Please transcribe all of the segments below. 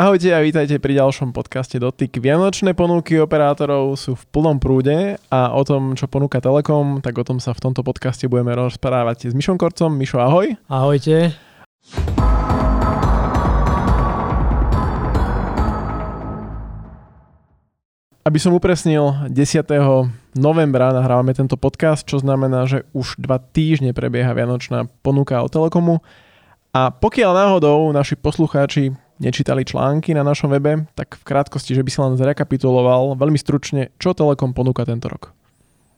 Ahojte a vítajte pri ďalšom podcaste Dotyk. Vianočné ponuky operátorov sú v plnom prúde a o tom, čo ponúka Telekom, tak o tom sa v tomto podcaste budeme rozprávať s Mišom Korcom. Mišo, ahoj. Ahojte. Aby som upresnil, 10. novembra nahrávame tento podcast, čo znamená, že už dva týždne prebieha Vianočná ponuka o Telekomu. A pokiaľ náhodou naši poslucháči nečítali články na našom webe, tak v krátkosti, že by si len zrekapituloval veľmi stručne, čo Telekom ponúka tento rok.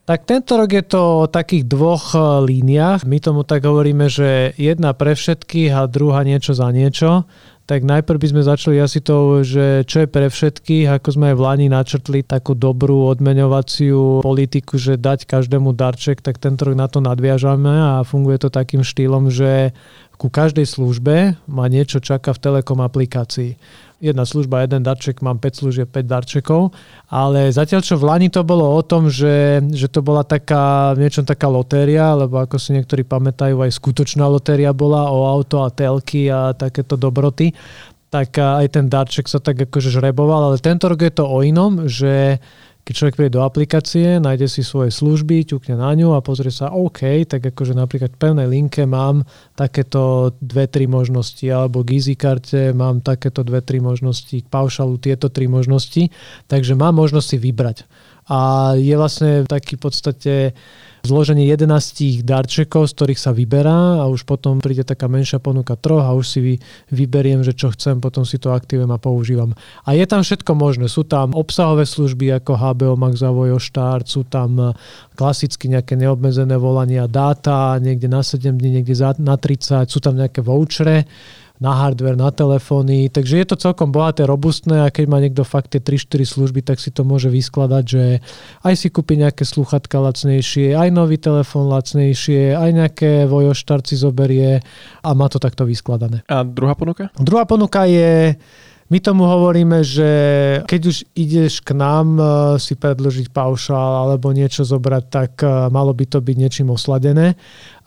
Tak tento rok je to o takých dvoch e, líniách. My tomu tak hovoríme, že jedna pre všetkých a druhá niečo za niečo. Tak najprv by sme začali asi to, že čo je pre všetkých, ako sme aj v Lani načrtli takú dobrú odmeňovaciu politiku, že dať každému darček, tak tento rok na to nadviažame a funguje to takým štýlom, že ku každej službe ma niečo čaká v Telekom aplikácii. Jedna služba, jeden darček, mám 5 služieb, 5 darčekov, ale zatiaľ čo v Lani to bolo o tom, že, že to bola taká, niečo taká lotéria, lebo ako si niektorí pamätajú, aj skutočná lotéria bola o auto a telky a takéto dobroty, tak aj ten darček sa tak akože žreboval, ale tento rok je to o inom, že keď človek príde do aplikácie, nájde si svoje služby, ťukne na ňu a pozrie sa, OK, tak akože napríklad v pevnej linke mám takéto dve, tri možnosti, alebo k easy karte mám takéto dve, tri možnosti, k paušalu tieto tri možnosti, takže mám možnosť si vybrať. A je vlastne taký v podstate zloženie 11 darčekov, z ktorých sa vyberá a už potom príde taká menšia ponuka troch a už si vy, vyberiem, že čo chcem, potom si to aktivujem a používam. A je tam všetko možné. Sú tam obsahové služby ako HBO Max a Vojo Štart, sú tam eh, klasicky nejaké neobmedzené volania dáta, niekde na 7 dní, niekde na 30, sú tam nejaké vouchere, na hardware, na telefóny, takže je to celkom bohaté, robustné a keď má niekto fakt tie 3-4 služby, tak si to môže vyskladať, že aj si kúpi nejaké sluchatka lacnejšie, aj nový telefón lacnejšie, aj nejaké Vojo si zoberie a má to takto vyskladané. A druhá ponuka? Druhá ponuka je my tomu hovoríme, že keď už ideš k nám e, si predložiť paušál alebo niečo zobrať, tak e, malo by to byť niečím osladené.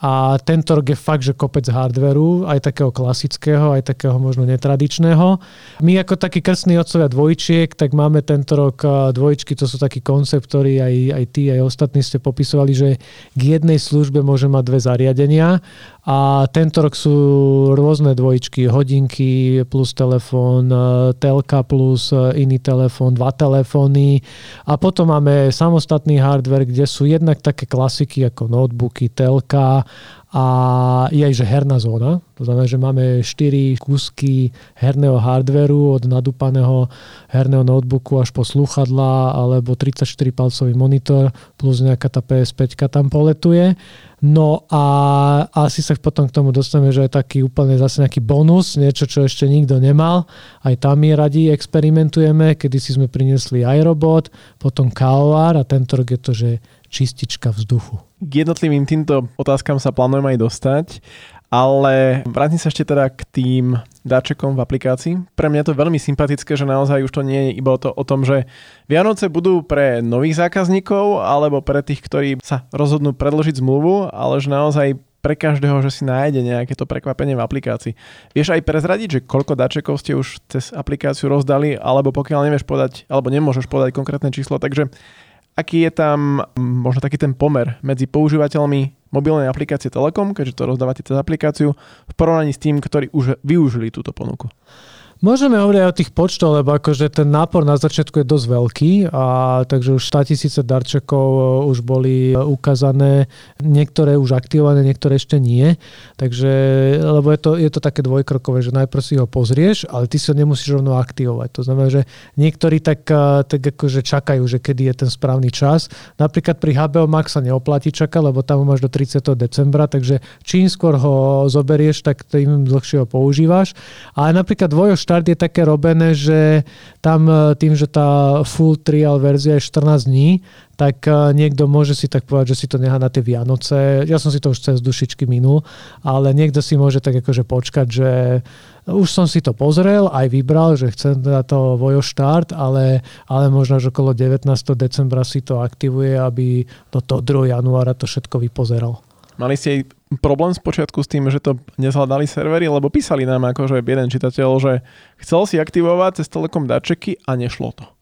A tento rok je fakt, že kopec hardveru, aj takého klasického, aj takého možno netradičného. My ako takí krstní otcovia dvojčiek, tak máme tento rok dvojčky, to sú taký koncept, ktorý aj, aj ty, aj ostatní ste popisovali, že k jednej službe môže mať dve zariadenia a tento rok sú rôzne dvojčky, hodinky plus telefón, telka plus iný telefón, dva telefóny a potom máme samostatný hardware, kde sú jednak také klasiky ako notebooky, telka, a je aj že herná zóna. To znamená, že máme 4 kúsky herného hardveru od nadúpaného herného notebooku až po sluchadla alebo 34-palcový monitor plus nejaká tá PS5 tam poletuje. No a asi sa potom k tomu dostaneme, že je taký úplne zase nejaký bonus, niečo, čo ešte nikto nemal. Aj tam my radi experimentujeme, kedy si sme priniesli iRobot, potom KOR a tento rok je to, že čistička vzduchu. K jednotlivým týmto otázkam sa plánujem aj dostať, ale vrátim sa ešte teda k tým dáčekom v aplikácii. Pre mňa je to veľmi sympatické, že naozaj už to nie je iba to, o tom, že Vianoce budú pre nových zákazníkov alebo pre tých, ktorí sa rozhodnú predložiť zmluvu, ale že naozaj pre každého, že si nájde nejaké to prekvapenie v aplikácii. Vieš aj prezradiť, že koľko dáčekov ste už cez aplikáciu rozdali, alebo pokiaľ nevieš podať, alebo nemôžeš podať konkrétne číslo, takže aký je tam možno taký ten pomer medzi používateľmi mobilnej aplikácie Telekom, keďže to rozdávate cez aplikáciu, v porovnaní s tým, ktorí už využili túto ponuku? Môžeme hovoriť aj o tých počtoch, lebo akože ten nápor na začiatku je dosť veľký a takže už 100 tisíce darčekov e, už boli ukázané, niektoré už aktivované, niektoré ešte nie. Takže, lebo je to, je to také dvojkrokové, že najprv si ho pozrieš, ale ty ho nemusíš rovno aktivovať. To znamená, že niektorí tak, e, tak akože čakajú, že kedy je ten správny čas. Napríklad pri HBO Max sa neoplatí čakať, lebo tam máš do 30. decembra, takže čím skôr ho zoberieš, tak tým dlhšie ho používaš. Ale napríklad dvojo štart je také robené, že tam e, tým, že tá full trial verzia je 14 dní, tak e, niekto môže si tak povedať, že si to nechá na tie Vianoce. Ja som si to už cez dušičky minul, ale niekto si môže tak akože počkať, že už som si to pozrel, aj vybral, že chcem na to Vojo štart, ale, ale možno, že okolo 19. decembra si to aktivuje, aby do toho 2. januára to všetko vypozeral. Mali ste problém spočiatku s tým, že to nezhľadali servery, lebo písali nám akože jeden čitateľ, že chcel si aktivovať cez Telekom darčeky a nešlo to.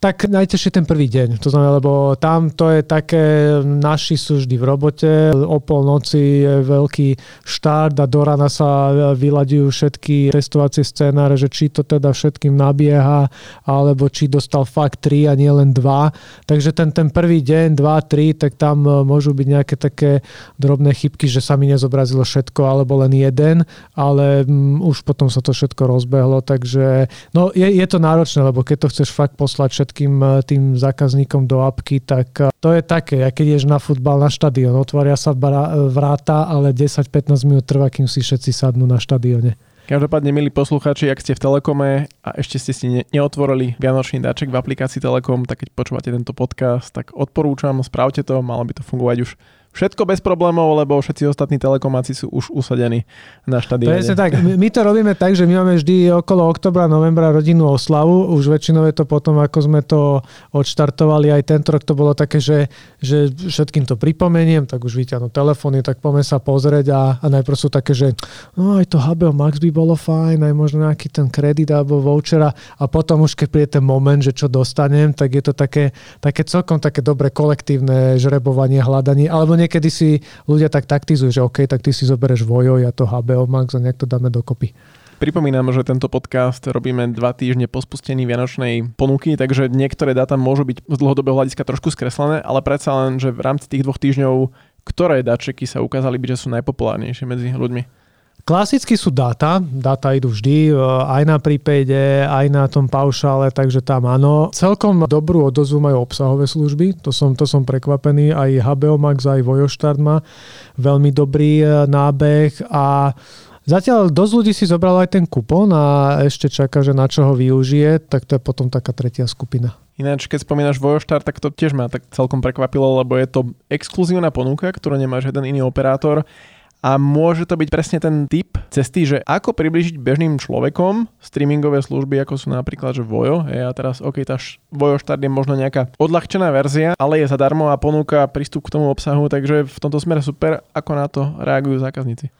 Tak najtežšie ten prvý deň. To znamená, lebo tam to je také, naši sú vždy v robote, o polnoci je veľký štart a do rana sa vyľadujú všetky testovacie scénáre, že či to teda všetkým nabieha, alebo či dostal fakt 3 a nie len 2. Takže ten, ten prvý deň, 2, 3, tak tam e, môžu byť nejaké také drobné chybky, že sa mi nezobrazilo všetko, alebo len jeden, ale um, už potom sa to všetko rozbehlo, takže no je, je to náročné, lebo keď to chceš fakt poslať všetko všetkým eh, tým zákazníkom do apky, tak eh, to je také, keď ješ na futbal na štadión, otvoria sa vráta, ale 10-15 minút trvá, kým si všetci sadnú na štadióne. Každopádne, milí poslucháči, ak ste v Telekome a ešte ste si neotvorili Vianočný dáček v aplikácii Telekom, tak keď počúvate tento podcast, tak odporúčam, spravte to, malo by to fungovať už Všetko bez problémov, lebo všetci ostatní telekomáci sú už usadení na štadióne. Presne tak. My to robíme tak, že my máme vždy okolo oktobra, novembra rodinnú oslavu. Už väčšinou je to potom, ako sme to odštartovali. Aj tento rok to bolo také, že, že všetkým to pripomeniem, tak už vyťahnu telefóny, tak poďme sa pozrieť a, a najprv sú také, že no aj to HBO Max by bolo fajn, aj možno nejaký ten kredit alebo vouchera a potom už keď príde ten moment, že čo dostanem, tak je to také, také celkom také dobre kolektívne žrebovanie, hľadanie, alebo niekedy si ľudia tak taktizujú, že OK, tak ty si zoberieš Vojo, ja to HBO Max a nejak to dáme dokopy. Pripomínam, že tento podcast robíme dva týždne po spustení Vianočnej ponuky, takže niektoré dáta môžu byť z dlhodobého hľadiska trošku skreslené, ale predsa len, že v rámci tých dvoch týždňov, ktoré dáčeky sa ukázali byť, že sú najpopulárnejšie medzi ľuďmi? Klasicky sú dáta, dáta idú vždy, e, aj na prípade, aj na tom paušále, takže tam áno. Celkom dobrú odozvu majú obsahové služby, to som, to som prekvapený, aj HBO Max, aj Vojoštart má veľmi dobrý e, nábeh a Zatiaľ dosť ľudí si zobralo aj ten kupón a ešte čaká, že na čo ho využije, tak to je potom taká tretia skupina. Ináč, keď spomínaš Vojoštart, tak to tiež ma tak celkom prekvapilo, lebo je to exkluzívna ponuka, ktorú nemá žiaden iný operátor a môže to byť presne ten typ cesty, že ako približiť bežným človekom streamingové služby, ako sú napríklad že Vojo. Hej, a teraz, OK, tá Vojo štart je možno nejaká odľahčená verzia, ale je zadarmo a ponúka prístup k tomu obsahu, takže v tomto smere super, ako na to reagujú zákazníci.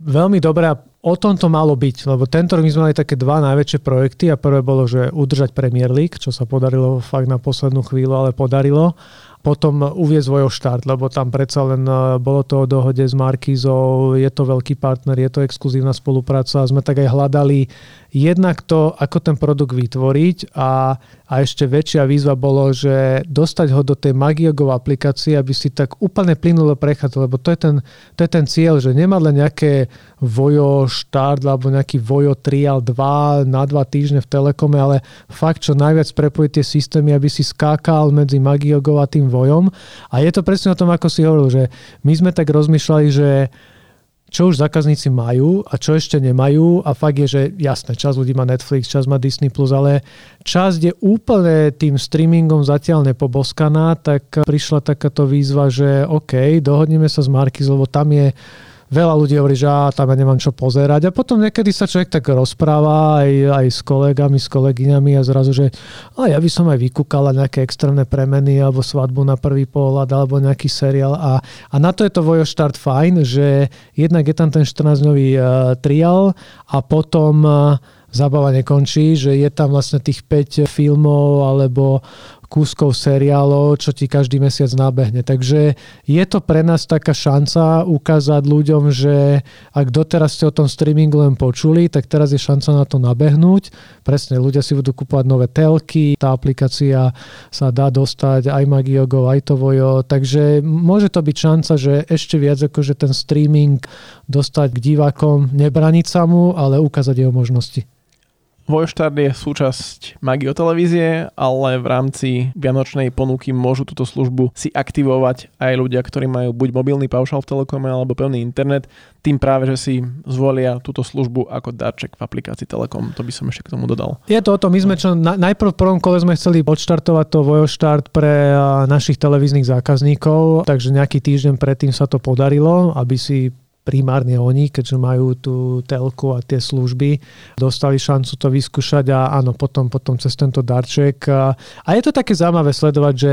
Veľmi dobré a o tom to malo byť, lebo tento rok my sme mali také dva najväčšie projekty a prvé bolo, že udržať Premier League, čo sa podarilo fakt na poslednú chvíľu, ale podarilo potom uvieť svojho štart, lebo tam predsa len e, bolo to o dohode s Markizou, je to veľký partner, je to exkluzívna spolupráca a sme tak aj hľadali jednak to, ako ten produkt vytvoriť a, a ešte väčšia výzva bolo, že dostať ho do tej Magiogov aplikácie, aby si tak úplne plynulo prechádzal, lebo to je, ten, to je ten cieľ, že nemá len nejaké Vojo štart alebo nejaký Vojo Trial 2 na dva týždne v Telekome, ale fakt čo najviac prepojiť tie systémy, aby si skákal medzi Magiogov a tým Vojom. A je to presne o tom, ako si hovoril, že my sme tak rozmýšľali, že čo už zákazníci majú a čo ešte nemajú a fakt je, že jasné, čas ľudí má Netflix, čas má Disney+, ale časť je úplne tým streamingom zatiaľ nepoboskaná, tak prišla takáto výzva, že OK, dohodneme sa s Markis, lebo tam je veľa ľudí hovorí, že á, tam ja nemám čo pozerať. A potom niekedy sa človek tak rozpráva aj, aj s kolegami, s kolegyňami a zrazu, že a ja by som aj vykúkala nejaké extrémne premeny alebo svadbu na prvý pohľad alebo nejaký seriál. A, a na to je to Vojo Start fajn, že jednak je tam ten 14-dňový uh, trial a potom uh, zábava nekončí, že je tam vlastne tých 5 filmov alebo kúskov seriálov, čo ti každý mesiac nabehne. Takže je to pre nás taká šanca ukázať ľuďom, že ak doteraz ste o tom streamingu len počuli, tak teraz je šanca na to nabehnúť. Presne, ľudia si budú kúpovať nové telky, tá aplikácia sa dá dostať aj Magiogo, aj Tovojo, takže môže to byť šanca, že ešte viac akože ten streaming dostať k divákom, nebraniť sa mu, ale ukázať jeho možnosti. Vojštart je súčasť Magio televízie, ale v rámci vianočnej ponuky môžu túto službu si aktivovať aj ľudia, ktorí majú buď mobilný paušal v Telekome alebo pevný internet, tým práve, že si zvolia túto službu ako darček v aplikácii Telekom. To by som ešte k tomu dodal. Je to o tom, my sme čo, na, najprv v prvom kole sme chceli odštartovať to Vojoštart pre našich televíznych zákazníkov, takže nejaký týždeň predtým sa to podarilo, aby si primárne oni, keďže majú tú telku a tie služby, dostali šancu to vyskúšať a áno, potom, potom cez tento darček. A je to také zaujímavé sledovať, že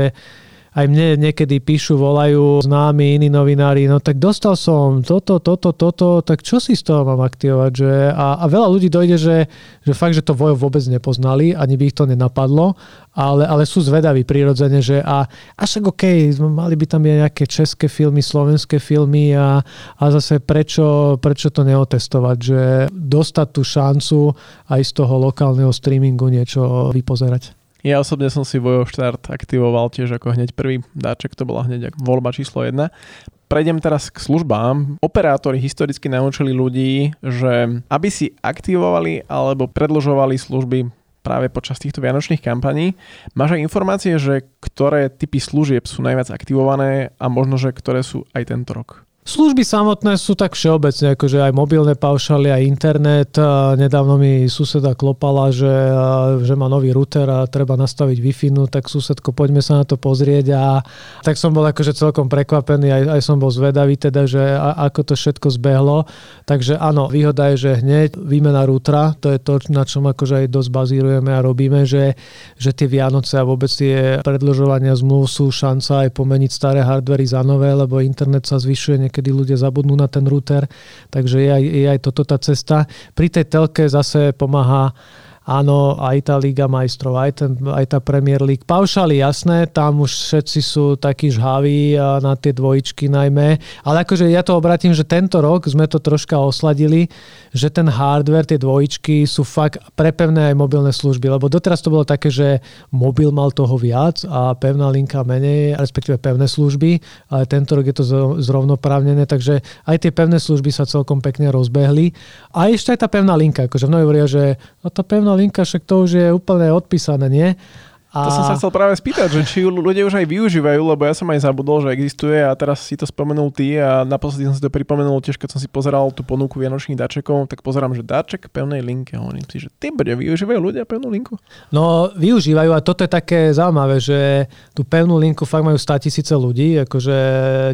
aj mne niekedy píšu, volajú známi iní novinári, no tak dostal som toto, toto, toto, tak čo si z toho mám aktivovať? Že, a, a veľa ľudí dojde, že, že fakt, že to vojo vôbec nepoznali, ani by ich to nenapadlo, ale, ale sú zvedaví prirodzene, že a, a však OK, mali by tam nejaké české filmy, slovenské filmy a, a zase prečo, prečo to neotestovať, že dostať tú šancu aj z toho lokálneho streamingu niečo vypozerať. Ja osobne som si Vojo štart aktivoval tiež ako hneď prvý dáček, to bola hneď voľba číslo 1. Prejdem teraz k službám. Operátori historicky naučili ľudí, že aby si aktivovali alebo predlžovali služby práve počas týchto vianočných kampaní. Máš aj informácie, že ktoré typy služieb sú najviac aktivované a možno, že ktoré sú aj tento rok? Služby samotné sú tak všeobecne, akože aj mobilné paušaly, aj internet. Nedávno mi suseda klopala, že, že má nový router a treba nastaviť Wi-Fi, no tak susedko, poďme sa na to pozrieť a tak som bol akože celkom prekvapený, aj, aj som bol zvedavý teda, že a, ako to všetko zbehlo. Takže áno, výhoda je, že hneď výmena routera, to je to, na čom akože aj dosť bazírujeme a robíme, že, že tie Vianoce a vôbec tie predlžovania zmluv sú šanca aj pomeniť staré hardvery za nové, lebo internet sa zvyšuje kedy ľudia zabudnú na ten router, takže je aj, je aj toto tá cesta. Pri tej telke zase pomáha Áno, aj tá Liga majstrov, aj, ten, aj tá Premier League. Paušali, jasné, tam už všetci sú takí žhaví na tie dvojičky najmä. Ale akože ja to obratím, že tento rok sme to troška osladili, že ten hardware, tie dvojičky sú fakt pre pevné aj mobilné služby. Lebo doteraz to bolo také, že mobil mal toho viac a pevná linka menej, respektíve pevné služby, ale tento rok je to zrovnoprávnené, takže aj tie pevné služby sa celkom pekne rozbehli. A ešte aj tá pevná linka, akože mnohí hovoria, že no tá pevná linka, však to už je úplne odpísané, nie? A... To som sa chcel práve spýtať, že či ľudia už aj využívajú, lebo ja som aj zabudol, že existuje a teraz si to spomenul ty a naposledy som si to pripomenul tiež, keď som si pozeral tú ponuku vianočných dáčekov, tak pozerám, že dáček pevnej linke. Hovorím si, že ty bude, využívajú ľudia pevnú linku? No, využívajú a toto je také zaujímavé, že tú pevnú linku fakt majú 100 tisíce ľudí, akože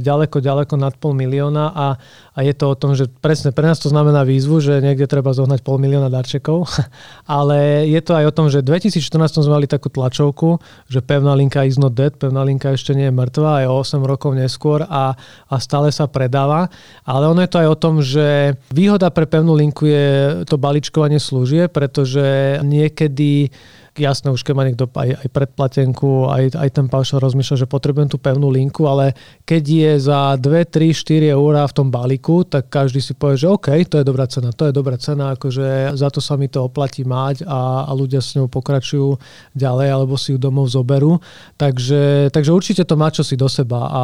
ďaleko, ďaleko nad pol milióna a a je to o tom, že presne pre nás to znamená výzvu, že niekde treba zohnať pol milióna darčekov, ale je to aj o tom, že v 2014 sme mali takú tlačovku, že pevná linka is not dead, pevná linka ešte nie je mŕtva, je 8 rokov neskôr a, a stále sa predáva, ale ono je to aj o tom, že výhoda pre pevnú linku je to balíčkovanie služie, pretože niekedy jasné, už keď má niekto aj, aj predplatenku, aj, aj ten paušal rozmýšľa, že potrebujem tú pevnú linku, ale keď je za 2, 3, 4 eurá v tom balíku, tak každý si povie, že OK, to je dobrá cena, to je dobrá cena, akože za to sa mi to oplatí mať a, a ľudia s ňou pokračujú ďalej alebo si ju domov zoberú. Takže, takže určite to má čo si do seba a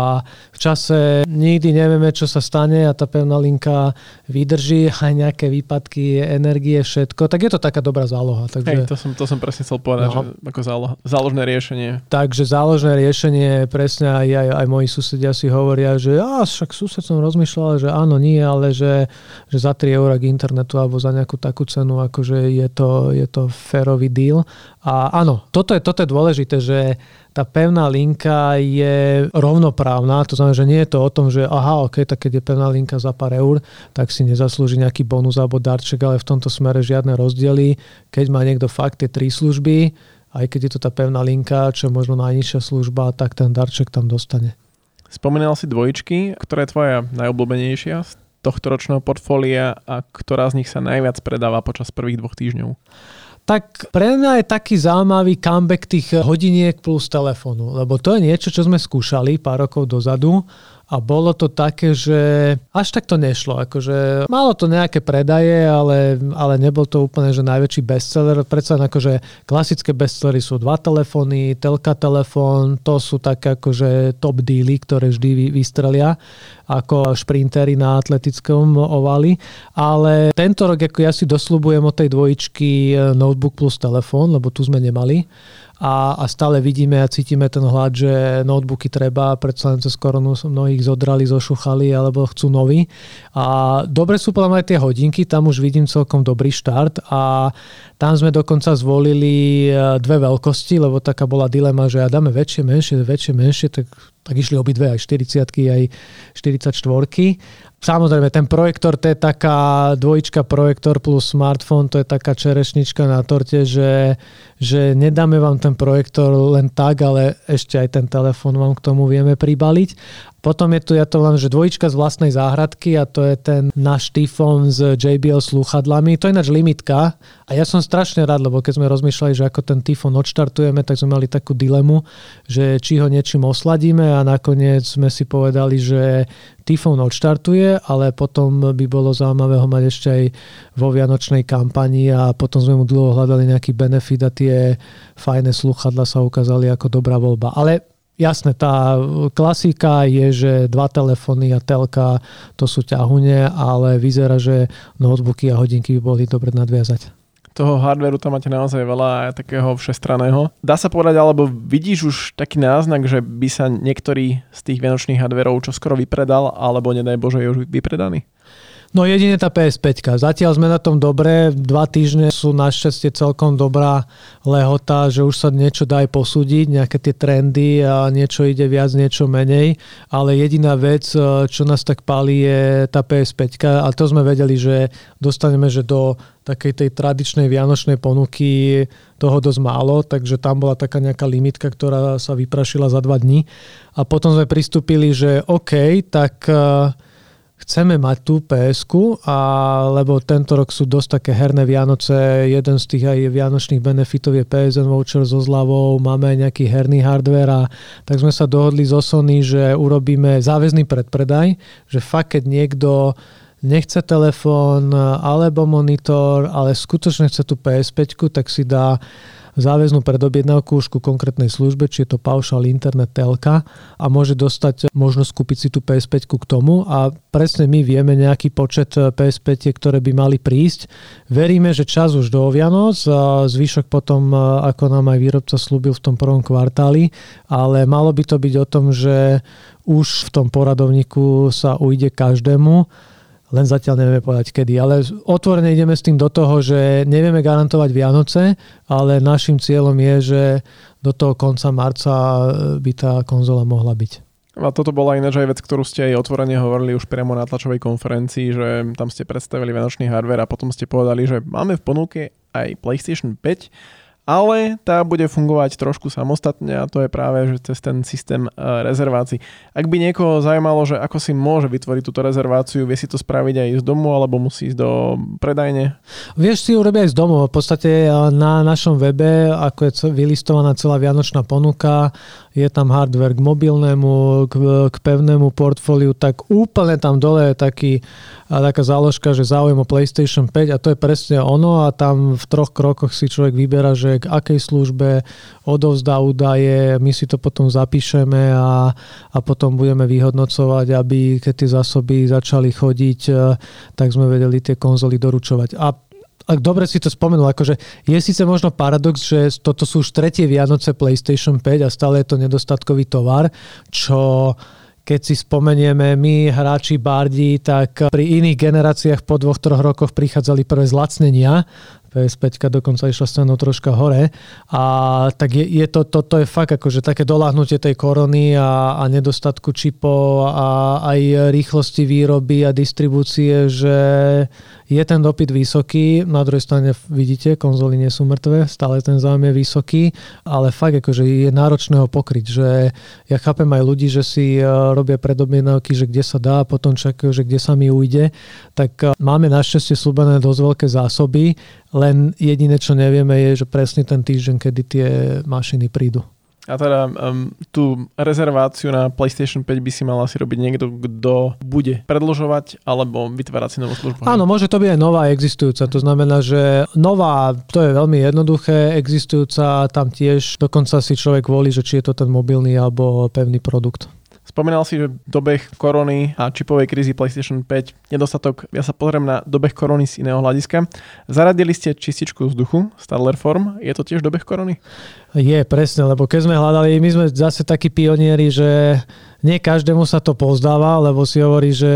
v čase nikdy nevieme, čo sa stane a tá pevná linka vydrží aj nejaké výpadky energie, všetko, tak je to taká dobrá záloha. Takže... Hej, to som, to som presne chcel povedať, no. že ako záloh, záložné riešenie. Takže záložné riešenie, presne aj, aj, aj moji susedia si hovoria, že á, však sused som rozmýšľal, že áno, nie, ale že, že za 3 eur k internetu alebo za nejakú takú cenu, akože je to, je to férový deal. A áno, toto je, toto je dôležité, že tá pevná linka je rovnoprávna, to znamená, že nie je to o tom, že aha, ok, tak keď je pevná linka za pár eur, tak si nezaslúži nejaký bonus alebo darček, ale v tomto smere žiadne rozdiely. Keď má niekto fakt tie tri služby, aj keď je to tá pevná linka, čo je možno najnižšia služba, tak ten darček tam dostane. Spomínal si dvojičky, ktorá je tvoja najobľúbenejšia z tohto ročného portfólia a ktorá z nich sa najviac predáva počas prvých dvoch týždňov? Tak pre mňa je taký zaujímavý comeback tých hodiniek plus telefónu, lebo to je niečo, čo sme skúšali pár rokov dozadu a bolo to také, že až tak to nešlo. Akože malo to nejaké predaje, ale, ale nebol to úplne že najväčší bestseller. Predsa akože klasické bestsellery sú dva telefóny, telka telefón, to sú také akože top dealy, ktoré vždy vystrelia ako šprintery na atletickom ovali. Ale tento rok ako ja si dosľubujem od tej dvojičky eh, notebook plus telefón, lebo tu sme nemali a, a stále vidíme a cítime ten hlad, že notebooky treba, predsa len cez koronu mnohých zodrali, zošuchali alebo chcú nový. A dobre sú podľa aj tie hodinky, tam už vidím celkom dobrý štart a Tam sme dokonca zvolili e, dve veľkosti, lebo taká bola dilema, že ja dáme väčšie, menšie, väčšie, menšie, tak, tak išli obidve aj 40 aj 44 Samozrejme, ten projektor, to je taká dvojička projektor plus smartphone, to je taká čerešnička na torte, že, že nedáme vám ten projektor len tak, ale ešte aj ten telefón vám k tomu vieme pribaliť. Potom je tu, ja to len, že dvojička z vlastnej záhradky a to je ten náš Tifón s JBL slúchadlami. To je ináč limitka a ja som strašne rád, lebo keď sme rozmýšľali, že ako ten Tifón odštartujeme, tak sme mali takú dilemu, že či ho niečím osladíme a nakoniec sme si povedali, že Tifón odštartuje, ale potom by bolo zaujímavé ho mať ešte aj vo vianočnej kampani a potom sme mu dlho hľadali nejaký benefit a tie fajné sluchadla sa ukázali ako dobrá voľba. Ale Jasné, tá klasika je, že dva telefóny a telka to sú ťahune, ale vyzerá, že notebooky a hodinky by boli dobre nadviazať toho hardveru tam máte naozaj veľa takého všestraného. Dá sa povedať, alebo vidíš už taký náznak, že by sa niektorý z tých vianočných hardverov čo skoro vypredal, alebo nedaj Bože je už vypredaný? No jedine tá PS5. Zatiaľ sme na tom dobre, dva týždne sú našťastie celkom dobrá lehota, že už sa niečo dá aj posúdiť, nejaké tie trendy a niečo ide viac, niečo menej, ale jediná vec, e, čo nás tak palí je tá PS5 a to sme vedeli, že dostaneme, že do takej tej tradičnej vianočnej ponuky toho dosť málo, takže tam bola taká nejaká limitka, ktorá sa vyprašila za dva dní a potom sme pristúpili, že OK, tak uh, chceme mať tú ps a lebo tento rok sú dosť také herné Vianoce, jeden z tých aj vianočných benefitov je PSN voucher so zľavou, máme aj nejaký herný hardware a tak sme sa dohodli zo Sony, že urobíme záväzný predpredaj, že fakt keď niekto nechce telefón alebo monitor, ale skutočne chce tú PS5, tak si dá záväznú predobjednávku už ku konkrétnej službe, či je to paušal internet telka a môže dostať možnosť kúpiť si tú PS5 k tomu a presne my vieme nejaký počet PS5, ktoré by mali prísť. Veríme, že čas už do Vianoc a zvyšok potom, ako nám aj výrobca slúbil v tom prvom kvartáli, ale malo by to byť o tom, že už v tom poradovníku sa ujde každému len zatiaľ nevieme povedať kedy. Ale otvorene ideme s tým do toho, že nevieme garantovať Vianoce, ale našim cieľom je, že do toho konca marca by tá konzola mohla byť. A toto bola ináč aj vec, ktorú ste aj otvorene hovorili už priamo na tlačovej konferencii, že tam ste predstavili vianočný hardware a potom ste povedali, že máme v ponuke aj PlayStation 5 ale tá bude fungovať trošku samostatne a to je práve že cez ten systém e, rezervácií. Ak by niekoho zaujímalo, že ako si môže vytvoriť túto rezerváciu, vie si to spraviť aj z domu alebo musí ísť do predajne? Vieš si urobiť aj z domu. V podstate e, na našom webe, ako je vylistovaná celá vianočná ponuka, je tam hardware k mobilnému, k, k pevnému portfóliu, tak úplne tam dole je taký, taká záložka, že záujem o PlayStation 5 a to je presne ono a tam v troch krokoch si človek vyberá, že k akej službe odovzdá údaje, my si to potom zapíšeme a, a potom budeme vyhodnocovať, aby keď tie zásoby začali chodiť, eh, tak sme vedeli tie konzoly doručovať. A ak dobre si to spomenul, akože je síce možno paradox, že toto sú už tretie Vianoce PlayStation 5 a stále je to nedostatkový tovar, čo keď si spomenieme my, hráči bardi, tak pri iných generáciách po dvoch, troch rokoch prichádzali prvé zlacnenia PS5 dokonca išla s cenou troška hore. A tak je, je to, to, to je fakt akože také doláhnutie tej korony a, a nedostatku čipov a aj rýchlosti výroby a distribúcie, že je ten dopyt vysoký. Na druhej strane vidíte, konzoly nie sú mŕtve, stále ten záujem je vysoký, ale fakt akože je náročné ho pokryť, že ja chápem aj ľudí, že si e, robia predobjednávky, že kde sa dá a potom čakajú, že kde sa mi ujde, tak e, máme našťastie slúbené dosť veľké zásoby, len jediné, čo nevieme, je, že presne ten týždeň, kedy tie mašiny prídu. A teda um, tú rezerváciu na PlayStation 5 by si mal asi robiť niekto, kto bude predlžovať alebo vytvárať si novú službu. Áno, môže to byť aj nová existujúca. To znamená, že nová, to je veľmi jednoduché, existujúca tam tiež dokonca si človek volí, že či je to ten mobilný alebo pevný produkt. Spomínal si, že dobeh korony a čipovej krízy PlayStation 5 nedostatok. Ja sa pozriem na dobeh korony z iného hľadiska. Zaradili ste čističku vzduchu, Stadler Form. Je to tiež dobeh korony? Je, presne, lebo keď sme hľadali, my sme zase takí pionieri, že nie každému sa to pozdáva, lebo si hovorí, že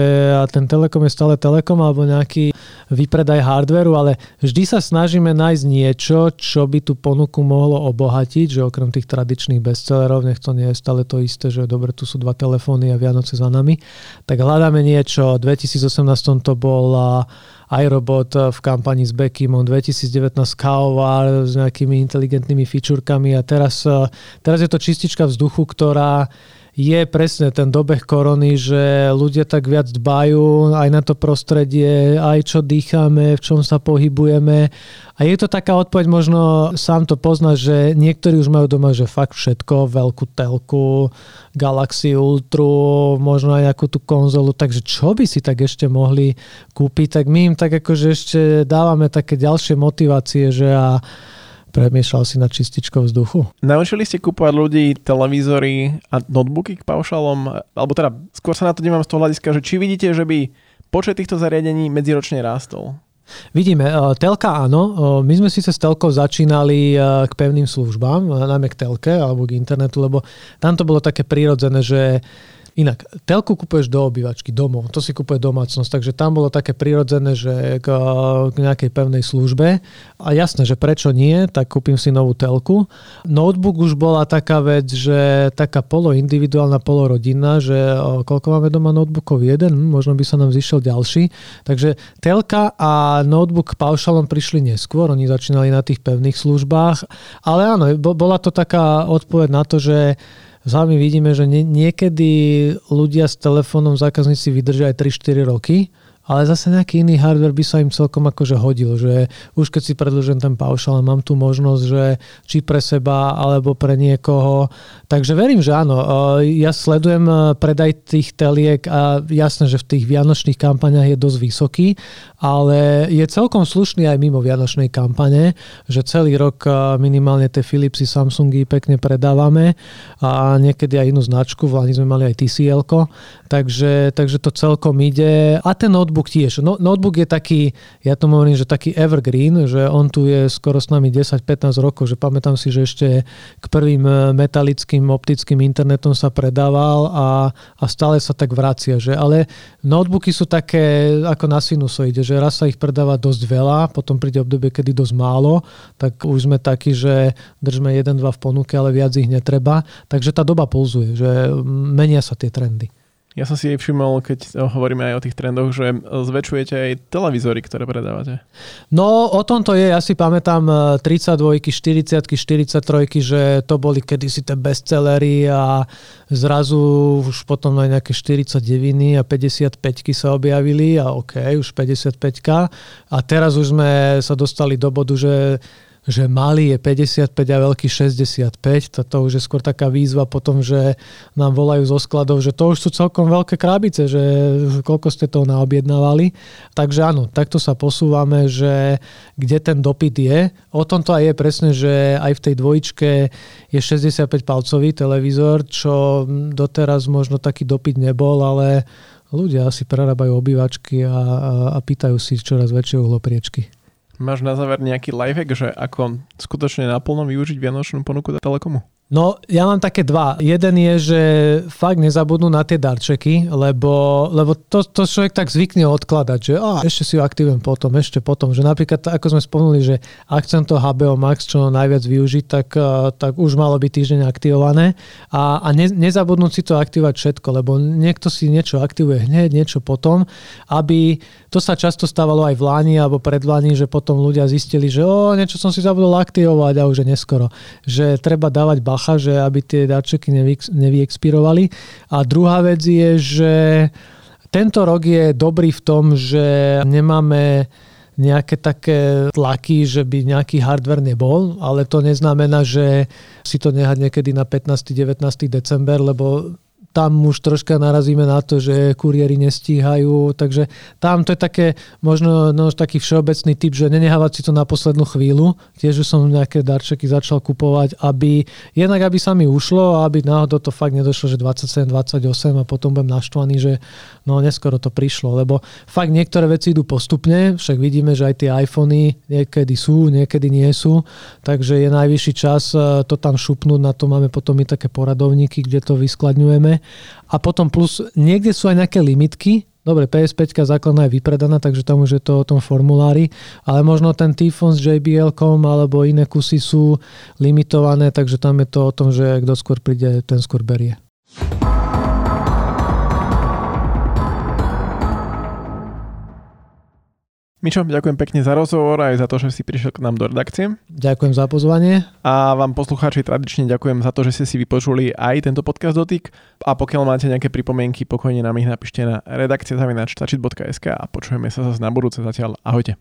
ten Telekom je stále Telekom alebo nejaký vypredaj hardveru, ale vždy sa snažíme nájsť niečo, čo by tú ponuku mohlo obohatiť, že okrem tých tradičných bestsellerov, nech to nie je stále to isté, že dobre, tu sú dva telefóny a Vianoce za nami, tak hľadáme niečo. V 2018 to bol iRobot v kampani s Beckymom, 2019 Kaovar s nejakými inteligentnými fičurkami a teraz, teraz je to čistička vzduchu, ktorá je presne ten dobeh korony, že ľudia tak viac dbajú aj na to prostredie, aj čo dýchame, v čom sa pohybujeme. A je to taká odpoveď, možno sám to poznáš, že niektorí už majú doma, že fakt všetko, veľkú telku, Galaxy Ultra, možno aj nejakú tú konzolu, takže čo by si tak ešte mohli kúpiť, tak my im tak akože ešte dávame také ďalšie motivácie, že a premiešal si na čističkou vzduchu. Naučili ste kúpovať ľudí televízory a notebooky k paušalom? Alebo teda skôr sa na to dívam z toho hľadiska, že či vidíte, že by počet týchto zariadení medziročne rástol? Vidíme, e, telka áno. E, my sme síce s telkou začínali e, k pevným službám, najmä k telke alebo k internetu, lebo tam to bolo také prírodzené, že Inak, telku kupuješ do obývačky, domov, to si kupuje domácnosť, takže tam bolo také prirodzené, že k, k nejakej pevnej službe. A jasné, že prečo nie, tak kúpim si novú telku. Notebook už bola taká vec, že taká poloindividuálna, polorodinná, že o, koľko máme doma notebookov? Jeden, možno by sa nám zišiel ďalší. Takže telka a notebook paušalom prišli neskôr, oni začínali na tých pevných službách, ale áno, bola to taká odpoveď na to, že Sami vidíme, že niekedy ľudia s telefónom zákazníci vydržia aj 3-4 roky, ale zase nejaký iný hardware by sa im celkom akože hodil, že už keď si predlžujem ten paušal, mám tu možnosť, že či pre seba alebo pre niekoho. Takže verím, že áno. Ja sledujem e, predaj tých teliek a jasné, že v tých vianočných kampaniach je dosť vysoký, ale je celkom slušný aj mimo vianočnej kampane, že celý rok e, minimálne tie Philipsy, Samsungy pekne predávame a niekedy aj inú značku, v sme mali aj TCL, takže, takže to celkom ide. A ten notebook tiež. No, notebook je taký, ja to hovorím, že taký evergreen, že on tu je skoro s nami 10-15 rokov, že pamätám si, že ešte k prvým e, metalickým, optickým internetom sa predával a, a stále sa tak vracia. Že? Ale notebooky sú také ako na sinusoide, že raz sa ich predáva dosť veľa, potom príde obdobie, kedy dosť málo, tak už sme takí, že držme 1-2 v ponuke, ale viac ich netreba. Takže tá doba pulzuje, že menia sa tie trendy. Ja som si jej všimol, keď hovoríme aj o tých trendoch, že zväčšujete aj televízory, ktoré predávate. No, o tom to je. Ja si pamätám 32, 40, 43, že to boli kedysi tie bestsellery a zrazu už potom aj nejaké 49 a 55 sa objavili a OK, už 55 a teraz už sme sa dostali do bodu, že že malý je 55 a veľký 65. To už je skôr taká výzva potom, že nám volajú zo skladov, že to už sú celkom veľké krabice, že koľko ste toho naobjednávali. Takže áno, takto sa posúvame, že kde ten dopyt je. O tom to aj je presne, že aj v tej dvojičke je 65 palcový televízor, čo doteraz možno taký dopyt nebol, ale ľudia si prerábajú obývačky a, a, a pýtajú si čoraz väčšie uhlopriečky. Máš na záver nejaký lifehack, že ako skutočne naplno využiť vianočnú ponuku Telekomu? No, ja mám také dva. Jeden je, že fakt nezabudnú na tie darčeky, lebo, lebo to, to človek tak zvykne odkladať, že á, ešte si ho aktivujem potom, ešte potom. Že napríklad, ako sme spomenuli, že ak chcem to HBO Max čo najviac využiť, tak, tak už malo byť týždeň aktivované. A, a ne, nezabudnúť si to aktivovať všetko, lebo niekto si niečo aktivuje hneď, niečo potom, aby to sa často stávalo aj v Lani alebo pred Lani, že potom ľudia zistili, že o, niečo som si zabudol aktivovať a už je neskoro. Že treba dávať bacha, že aby tie darčeky nevy, nevyexpirovali. A druhá vec je, že tento rok je dobrý v tom, že nemáme nejaké také tlaky, že by nejaký hardware nebol, ale to neznamená, že si to nehať niekedy na 15. 19. december, lebo tam už troška narazíme na to, že kuriéri nestíhajú, takže tam to je také možno no, taký všeobecný typ, že nenehávať si to na poslednú chvíľu. Tiež som nejaké darčeky začal kupovať, aby jednak aby sa mi ušlo a aby náhodou to fakt nedošlo, že 27, 28 a potom budem naštvaný, že no neskoro to prišlo, lebo fakt niektoré veci idú postupne, však vidíme, že aj tie iPhony niekedy sú, niekedy nie sú, takže je najvyšší čas eh, to tam šupnúť, na to máme potom i také poradovníky, kde to vyskladňujeme A potom plus, niekde sú aj nejaké limitky, Dobre, PS5 základná je vypredaná, takže tam už je to o tom formulári, ale možno ten Typhon s JBL-kom alebo iné kusy sú limitované, takže tam je to o tom, že kto skôr príde, ten skôr berie. Mičo, ďakujem pekne za rozhovor aj za to, že si prišiel k nám do redakcie. Ďakujem za pozvanie. A vám poslucháči tradične ďakujem za to, že ste si vypočuli aj tento podcast dotyk. A pokiaľ máte nejaké pripomienky, pokojne nám ich napíšte na redakcie.stačit.sk a počujeme sa zase na budúce. Zatiaľ ahojte.